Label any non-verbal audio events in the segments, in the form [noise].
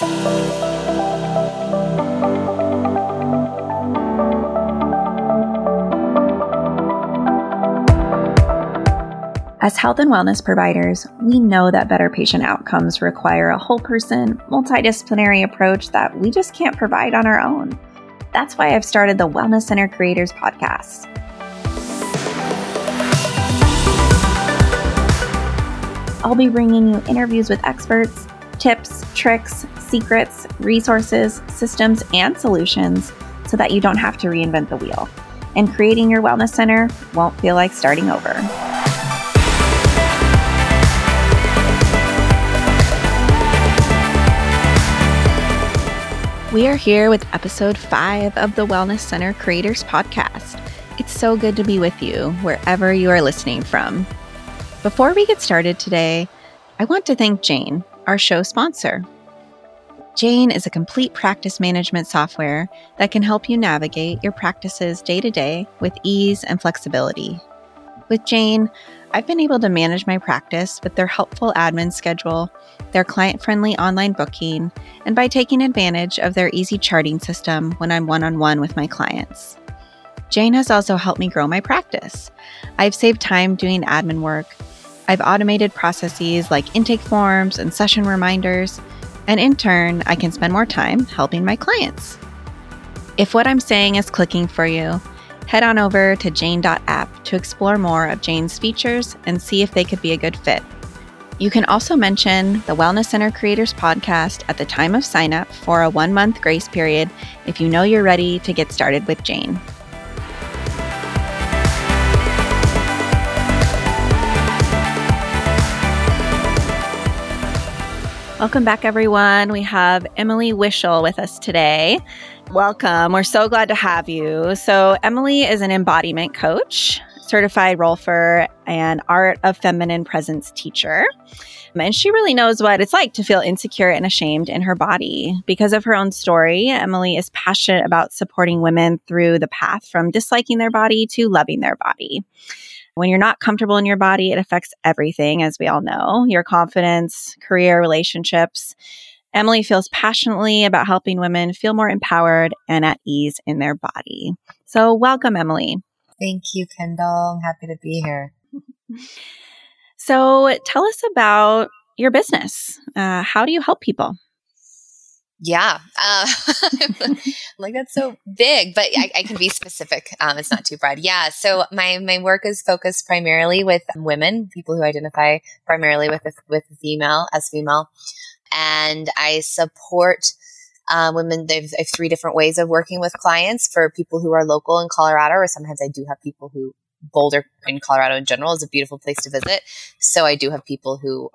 As health and wellness providers, we know that better patient outcomes require a whole person, multidisciplinary approach that we just can't provide on our own. That's why I've started the Wellness Center Creators Podcast. I'll be bringing you interviews with experts, tips, tricks, secrets, resources, systems, and solutions so that you don't have to reinvent the wheel. And creating your wellness center won't feel like starting over. We are here with episode five of the Wellness Center Creators Podcast. It's so good to be with you wherever you are listening from. Before we get started today, I want to thank Jane, our show sponsor. Jane is a complete practice management software that can help you navigate your practices day to day with ease and flexibility. With Jane, I've been able to manage my practice with their helpful admin schedule, their client friendly online booking, and by taking advantage of their easy charting system when I'm one on one with my clients. Jane has also helped me grow my practice. I've saved time doing admin work. I've automated processes like intake forms and session reminders, and in turn, I can spend more time helping my clients. If what I'm saying is clicking for you, head on over to jane.app to explore more of Jane's features and see if they could be a good fit. You can also mention the Wellness Center Creators Podcast at the time of sign up for a one month grace period if you know you're ready to get started with Jane. Welcome back, everyone. We have Emily Wishall with us today. Welcome. We're so glad to have you. So, Emily is an embodiment coach, certified rolfer, and art of feminine presence teacher. And she really knows what it's like to feel insecure and ashamed in her body. Because of her own story, Emily is passionate about supporting women through the path from disliking their body to loving their body. When you're not comfortable in your body, it affects everything, as we all know your confidence, career, relationships. Emily feels passionately about helping women feel more empowered and at ease in their body. So, welcome, Emily. Thank you, Kendall. I'm happy to be here. [laughs] So, tell us about your business. Uh, how do you help people? Yeah, uh, [laughs] like that's so big, but I, I can be specific. Um, it's not too broad. Yeah, so my my work is focused primarily with women, people who identify primarily with with female as female, and I support um, women. They've, I have three different ways of working with clients for people who are local in Colorado, or sometimes I do have people who Boulder in Colorado in general is a beautiful place to visit. So I do have people who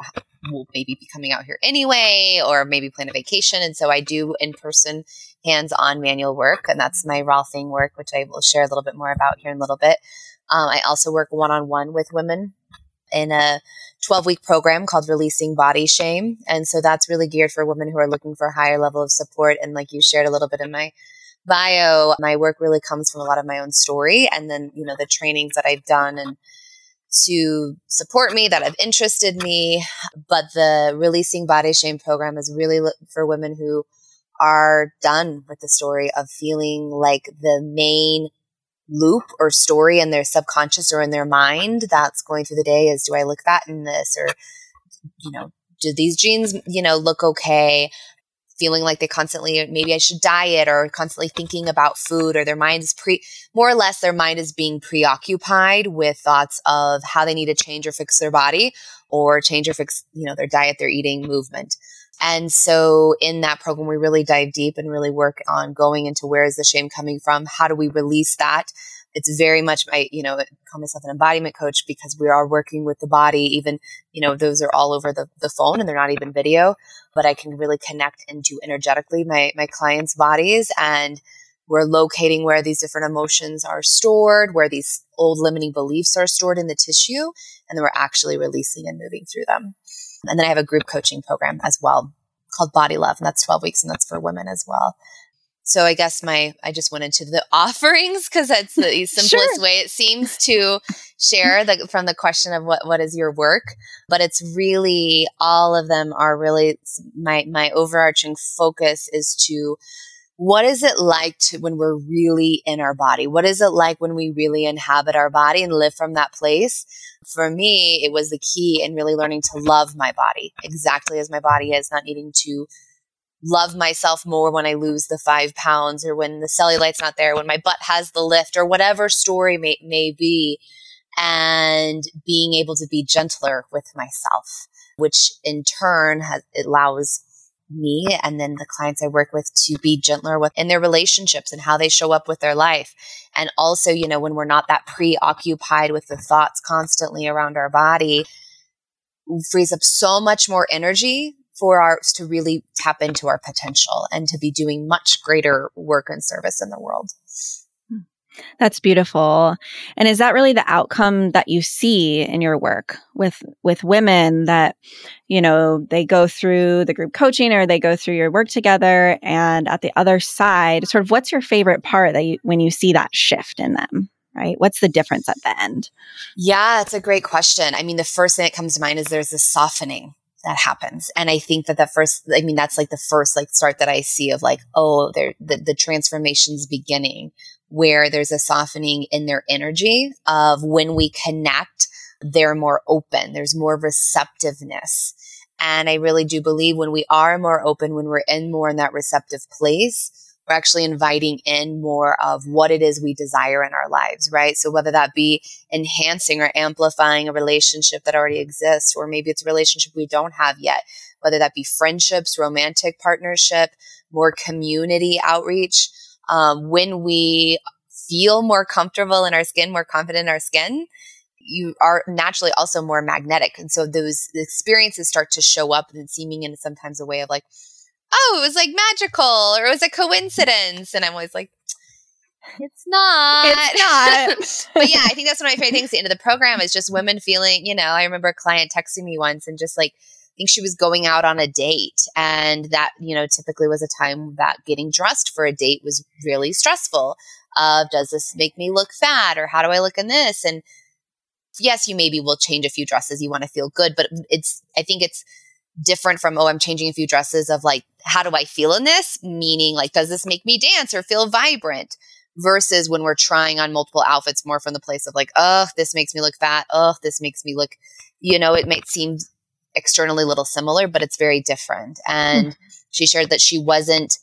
will maybe be coming out here anyway, or maybe plan a vacation. And so I do in person, hands on manual work. And that's my Rolfing work, which I will share a little bit more about here in a little bit. Um, I also work one on one with women in a 12 week program called Releasing Body Shame. And so that's really geared for women who are looking for a higher level of support. And like you shared a little bit in my bio, my work really comes from a lot of my own story and then, you know, the trainings that I've done and to support me that have interested me. But the Releasing Body Shame program is really for women who are done with the story of feeling like the main loop or story in their subconscious or in their mind that's going through the day is do I look fat in this or you know do these jeans you know look okay feeling like they constantly maybe I should diet or constantly thinking about food or their mind is pre more or less their mind is being preoccupied with thoughts of how they need to change or fix their body or change or fix you know their diet their eating movement. And so in that program we really dive deep and really work on going into where is the shame coming from? How do we release that it's very much my, you know, call myself an embodiment coach because we are working with the body. Even, you know, those are all over the, the phone and they're not even video, but I can really connect into energetically my, my clients' bodies and we're locating where these different emotions are stored, where these old limiting beliefs are stored in the tissue, and then we're actually releasing and moving through them. And then I have a group coaching program as well called Body Love, and that's 12 weeks, and that's for women as well. So I guess my I just went into the [laughs] offerings because that's the [laughs] simplest sure. way it seems to share the, from the question of what what is your work. But it's really all of them are really my my overarching focus is to what is it like to when we're really in our body? What is it like when we really inhabit our body and live from that place? For me, it was the key in really learning to love my body exactly as my body is, not needing to love myself more when I lose the five pounds or when the cellulite's not there, when my butt has the lift or whatever story may, may be. And being able to be gentler with myself, which in turn has, allows me and then the clients I work with to be gentler with in their relationships and how they show up with their life. And also, you know, when we're not that preoccupied with the thoughts constantly around our body, frees up so much more energy for us to really tap into our potential and to be doing much greater work and service in the world. That's beautiful. And is that really the outcome that you see in your work with with women that you know, they go through the group coaching or they go through your work together and at the other side, sort of what's your favorite part that you when you see that shift in them? Right? What's the difference at the end? Yeah, it's a great question. I mean, the first thing that comes to mind is there's this softening that happens. And I think that the first, I mean, that's like the first like start that I see of like, oh, there, the, the transformation's beginning where there's a softening in their energy of when we connect, they're more open. There's more receptiveness. And I really do believe when we are more open, when we're in more in that receptive place, we're actually inviting in more of what it is we desire in our lives, right? So whether that be enhancing or amplifying a relationship that already exists, or maybe it's a relationship we don't have yet, whether that be friendships, romantic partnership, more community outreach. Um, when we feel more comfortable in our skin, more confident in our skin, you are naturally also more magnetic. And so those experiences start to show up and seeming in sometimes a way of like, oh, it was like magical or it was a coincidence. And I'm always like, it's not. It's not. [laughs] but yeah, I think that's one of my favorite things at the end of the program is just women feeling, you know, I remember a client texting me once and just like, I think she was going out on a date. And that, you know, typically was a time that getting dressed for a date was really stressful. Of does this make me look fat or how do I look in this? And yes, you maybe will change a few dresses. You want to feel good, but it's, I think it's, different from, oh, I'm changing a few dresses of like, how do I feel in this? Meaning, like, does this make me dance or feel vibrant? Versus when we're trying on multiple outfits more from the place of like, oh, this makes me look fat. Oh, this makes me look, you know, it might seem externally a little similar, but it's very different. And mm-hmm. she shared that she wasn't,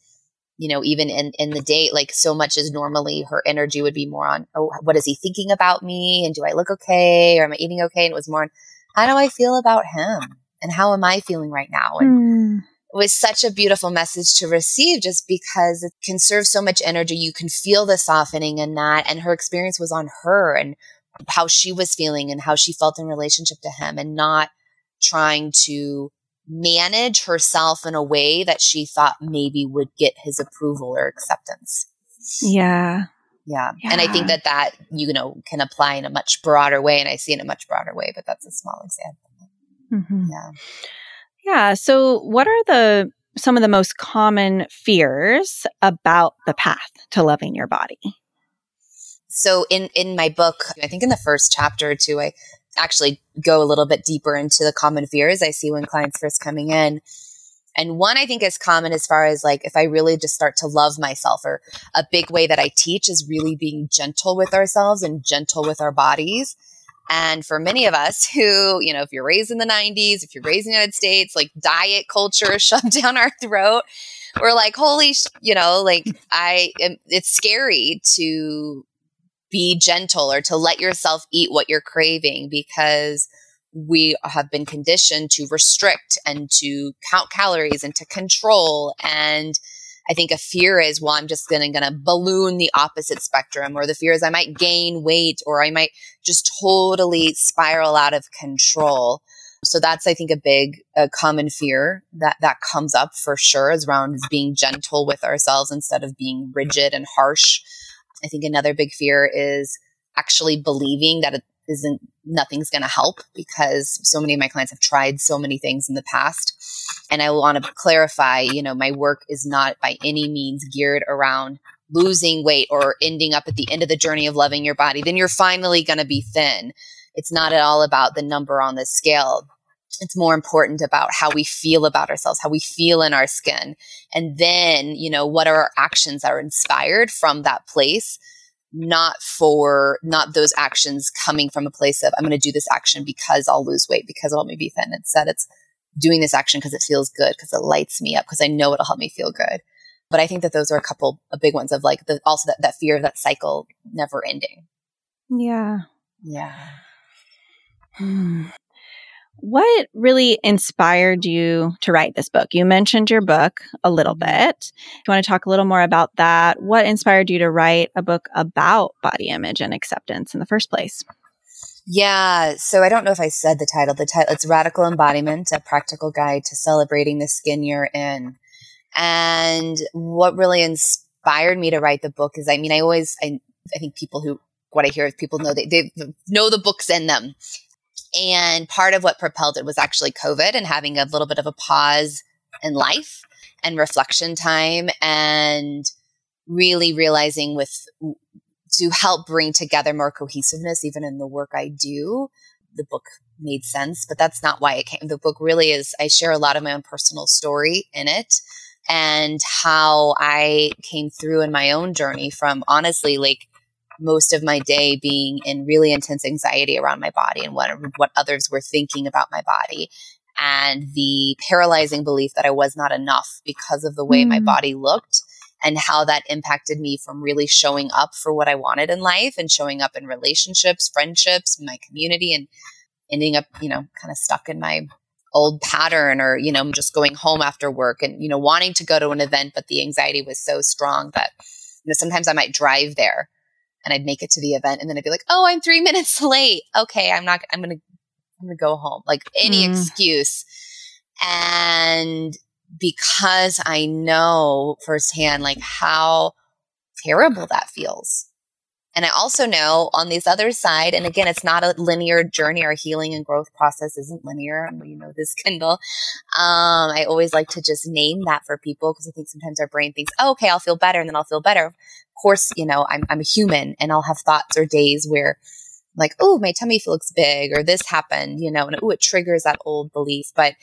you know, even in, in the date, like so much as normally her energy would be more on, oh, what is he thinking about me? And do I look okay? Or am I eating okay? And it was more on, how do I feel about him? And how am I feeling right now? And mm. it was such a beautiful message to receive just because it can serve so much energy. You can feel the softening in that. And her experience was on her and how she was feeling and how she felt in relationship to him and not trying to manage herself in a way that she thought maybe would get his approval or acceptance. Yeah. Yeah. yeah. And I think that that, you know, can apply in a much broader way. And I see in a much broader way, but that's a small example. Mm-hmm. Yeah. Yeah. So, what are the some of the most common fears about the path to loving your body? So, in in my book, I think in the first chapter or two, I actually go a little bit deeper into the common fears I see when clients first coming in. And one I think is common as far as like if I really just start to love myself, or a big way that I teach is really being gentle with ourselves and gentle with our bodies. And for many of us who, you know, if you're raised in the 90s, if you're raised in the United States, like diet culture [laughs] shoved down our throat, we're like, holy, sh-, you know, like I, am, it's scary to be gentle or to let yourself eat what you're craving because we have been conditioned to restrict and to count calories and to control and I think a fear is, well, I'm just going to balloon the opposite spectrum, or the fear is I might gain weight, or I might just totally spiral out of control. So that's, I think, a big, a common fear that that comes up for sure is around being gentle with ourselves instead of being rigid and harsh. I think another big fear is actually believing that isn't nothing's going to help because so many of my clients have tried so many things in the past. And i want to clarify you know my work is not by any means geared around losing weight or ending up at the end of the journey of loving your body. Then you're finally going to be thin. It's not at all about the number on the scale. It's more important about how we feel about ourselves, how we feel in our skin. And then, you know, what are our actions that are inspired from that place, not for, not those actions coming from a place of, I'm going to do this action because I'll lose weight, because it'll help me be thin. Instead, it's doing this action because it feels good, because it lights me up, because I know it'll help me feel good. But I think that those are a couple of big ones of like the, also that, that fear of that cycle never ending. Yeah. Yeah. Hmm. What really inspired you to write this book? You mentioned your book a little Mm-hmm. bit. Do you want to talk a little more about that? What inspired you to write a book about body image and acceptance in the first place? Yeah, so I don't know if I said the title. The title it's Radical Embodiment: A Practical Guide to Celebrating the Skin You're In. And what really inspired me to write the book is, I mean, I always, I, I think people who what I hear is people know they, they know the books in them. And part of what propelled it was actually COVID and having a little bit of a pause in life and reflection time and really realizing with to help bring together more cohesiveness even in the work I do. The book made sense, but that's not why it came. The book really is I share a lot of my own personal story in it and how I came through in my own journey from honestly like most of my day being in really intense anxiety around my body and what what others were thinking about my body and the paralyzing belief that I was not enough because of the way my Mm. body looked and how that impacted me from really showing up for what I wanted in life and showing up in relationships, friendships, my community and ending up, you know, kind of stuck in my old pattern or, you know, just going home after work and, you know, wanting to go to an event, but the anxiety was so strong that, you know, sometimes I might drive there and I'd make it to the event and then I'd be like, oh, I'm three [laughs] minutes late. Okay, I'm not, I'm going to, I'm going to go home. Like any Mm. excuse. And because I know firsthand, like how terrible that feels. And I also know on this other side, and again, it's not a linear journey. Our healing and growth process isn't linear. I know you know this, Kendall. Um, I always like to just name that for people because I think sometimes our brain thinks, oh, okay, I'll feel better and then I'll feel better. Of course, you know, I'm, I'm a human and I'll have thoughts or days where like, oh, my tummy feels big or this happened, you know, and oh, it triggers that old belief. But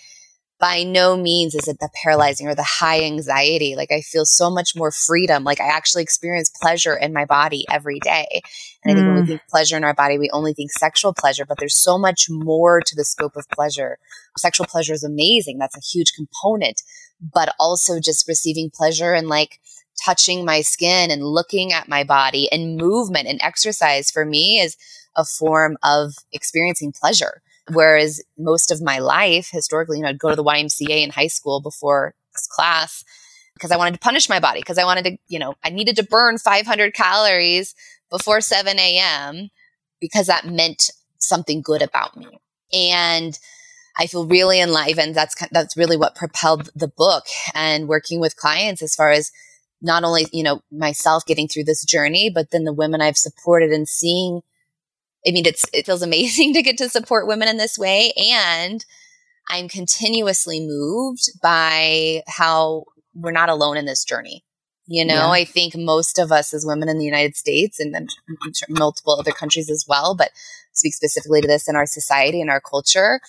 by no means is it the paralyzing or the high anxiety. Like I feel so much more freedom. Like I actually experience pleasure in my body every day. And I think when we Mm. think pleasure in our body, we only think sexual pleasure, but there's so much more to the scope of pleasure. Sexual pleasure is amazing. That's a huge component, but also just receiving pleasure and like touching my skin and looking at my body and movement and exercise for me is a form of experiencing pleasure. Whereas most of my life, historically, you know, I'd go to the YMCA in high school before class because I wanted to punish my body because I wanted to, you know, I needed to burn 500 calories before 7 a.m. because that meant something good about me. And I feel really enlivened. That's that's really what propelled the book and working with clients as far as not only you know myself getting through this journey, but then the women I've supported and seeing. I mean, it's it feels amazing [laughs] to get to support women in this way, and I'm continuously moved by how we're not alone in this journey. You know, Yeah. I think most of us as women in the United States and I'm I'm sure multiple other countries as well, but speak specifically to this in our society and our culture,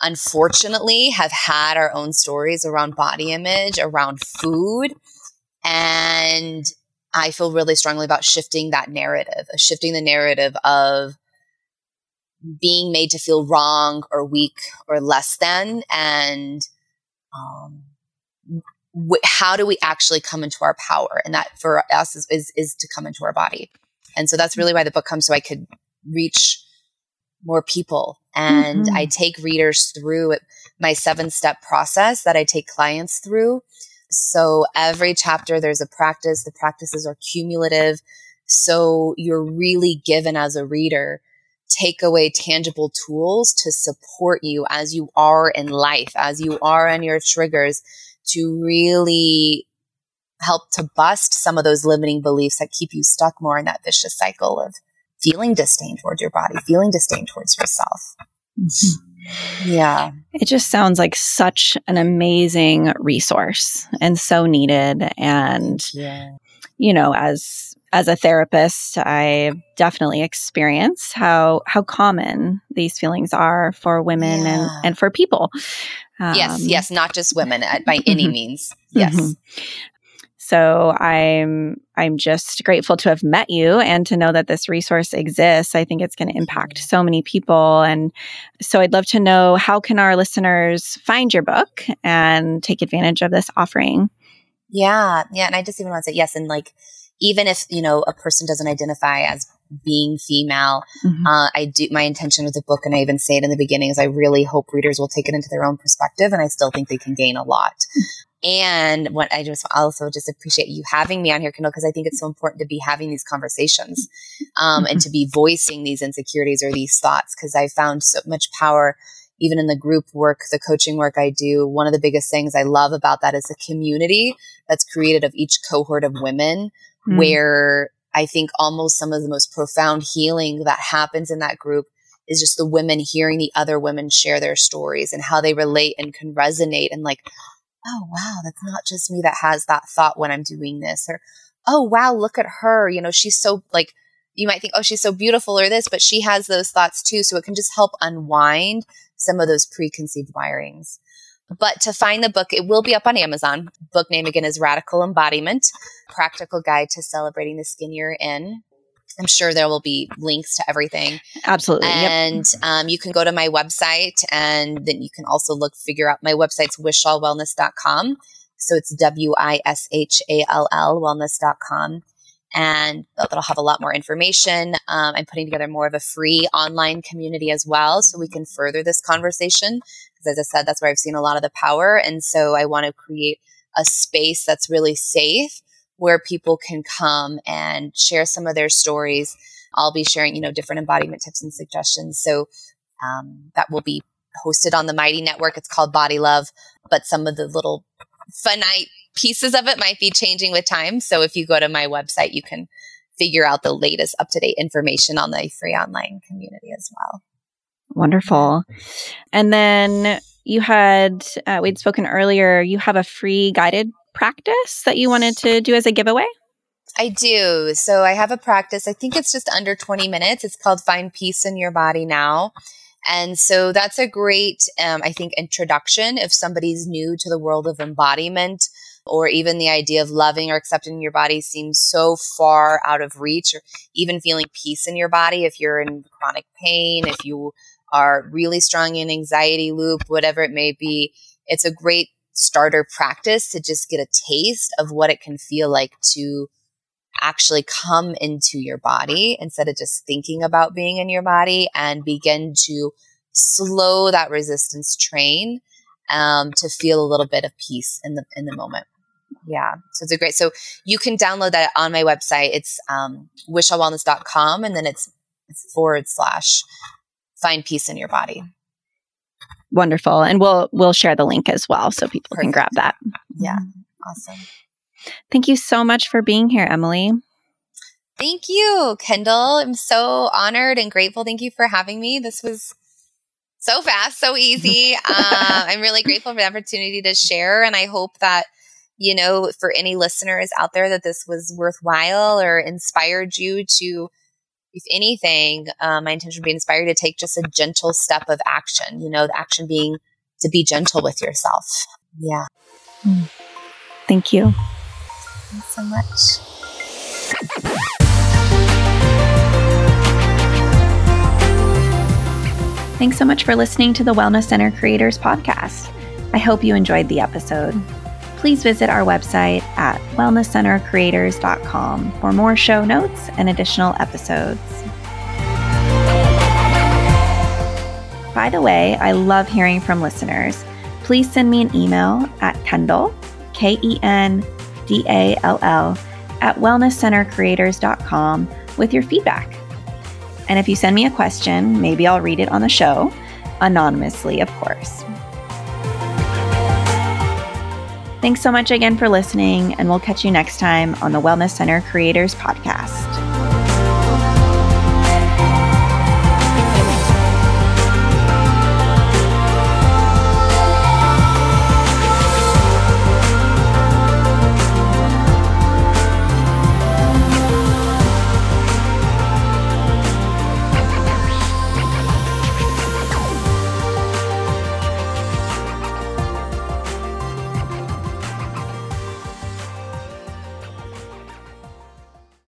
unfortunately have had our own stories around body image, around food. And I feel really strongly about shifting that narrative, shifting the narrative of being made to feel wrong or weak or less than and um, wh- how do we actually come into our power? And that for us is, is, is to come into our body. And so that's really why the book comes so i could reach more people. And Mhm. i take readers through my seven step process that i take clients through so every chapter there's a practice the practices are cumulative so you're really given as a reader take away tangible tools to support you as you are in life, as you are on your triggers, to really help to bust some of those limiting beliefs that keep you stuck more in that vicious cycle of feeling disdain towards your body, feeling disdain towards yourself. Mm-hmm. Yeah. It just sounds like such an amazing resource and so needed. And, yeah. you know, as as a therapist, I definitely experience how how common these feelings are for women yeah. and, and for people. Um, yes, yes, not just women by any [laughs] mm-hmm. means. Yes. Mm-hmm. So I'm I'm just grateful to have met you and to know that this resource exists. I think it's going to impact so many people and so I'd love to know how can our listeners find your book and take advantage of this offering? Yeah. Yeah, and I just even want to say yes and like even if, you know, a person doesn't identify as being female. Mm-hmm. Uh, I do my intention with the book, and I even say it in the beginning, is I really hope readers will take it into their own perspective, and I still think they can gain a lot. [laughs] And what I just also just appreciate you having me on here, Kendall, because I think it's so important to be having these conversations um, mm-hmm. and to be voicing these insecurities or these thoughts, because I found so much power even in the group work, the coaching work I do. One of the biggest things I love about that is the community that's created of each cohort of women, mm-hmm. where I think almost some of the most profound healing that happens in that group is just the women hearing the other women share their stories and how they relate and can resonate and like, oh wow, that's not just me that has that thought when I'm doing this or oh wow, look at her, you know, she's so like you might think, oh, she's so beautiful or this, but she has those thoughts too. So it can just help unwind some of those preconceived wirings. But to find the book, it will be up on Amazon. Book name again is Radical Embodiment Practical Guide to Celebrating the Skin You're In. I'm sure there will be links to everything. Absolutely. And yep. um, you can go to my website and then you can also look, figure out my website's wishallwellness.com. So it's W I S H A L L wellness.com. And that'll have a lot more information. Um, I'm putting together more of a free online community as well so we can further this conversation as I said, that's where I've seen a lot of the power. And so I want to create a space that's really safe where people can come and share some of their stories. I'll be sharing, you know, different embodiment tips and suggestions. So um, that will be hosted on the Mighty Network. It's called Body Love, but some of the little finite pieces of it might be changing with time. So if you go to my website, you can figure out the latest up to date information on the free online community as well. Wonderful. And then you had, uh, we'd spoken earlier, you have a free guided practice that you wanted to do as a giveaway? I do. So I have a practice. I think it's just under 20 minutes. It's called Find Peace in Your Body Now. And so that's a great, um, I think, introduction if somebody's new to the world of embodiment or even the idea of loving or accepting your body seems so far out of reach or even feeling peace in your body if you're in chronic pain, if you are really strong in anxiety loop, whatever it may be, it's a great starter practice to just get a taste of what it can feel like to actually come into your body instead of just thinking about being in your body and begin to slow that resistance train um, to feel a little bit of peace in the in the moment. Yeah. So it's a great so you can download that on my website. It's um wishallwellness.com and then it's forward slash find peace in your body. Wonderful. And we'll we'll share the link as well so people Perfect. can grab that. Yeah. Awesome. Thank you so much for being here, Emily. Thank you, Kendall. I'm so honored and grateful. Thank you for having me. This was so fast, so easy. uh, [laughs] I'm really grateful for the opportunity to share. And I hope that, you know, for any listeners out there, that this was worthwhile or inspired you to if anything, uh, my intention would be inspired to take just a gentle step of action, you know, the action being to be gentle with yourself. Yeah. Mm. Thank you. Thanks so much. Thanks so much for listening to the Wellness Center Creators Podcast. I hope you enjoyed the episode please visit our website at wellnesscentercreators.com for more show notes and additional episodes. By the way, I love hearing from listeners. Please send me an email at Kendall, K E N D A L L, at wellnesscentercreators.com with your feedback. And if you send me a question, maybe I'll read it on the show, anonymously, of course. Thanks so much again for listening, and we'll catch you next time on the Wellness Center Creators Podcast.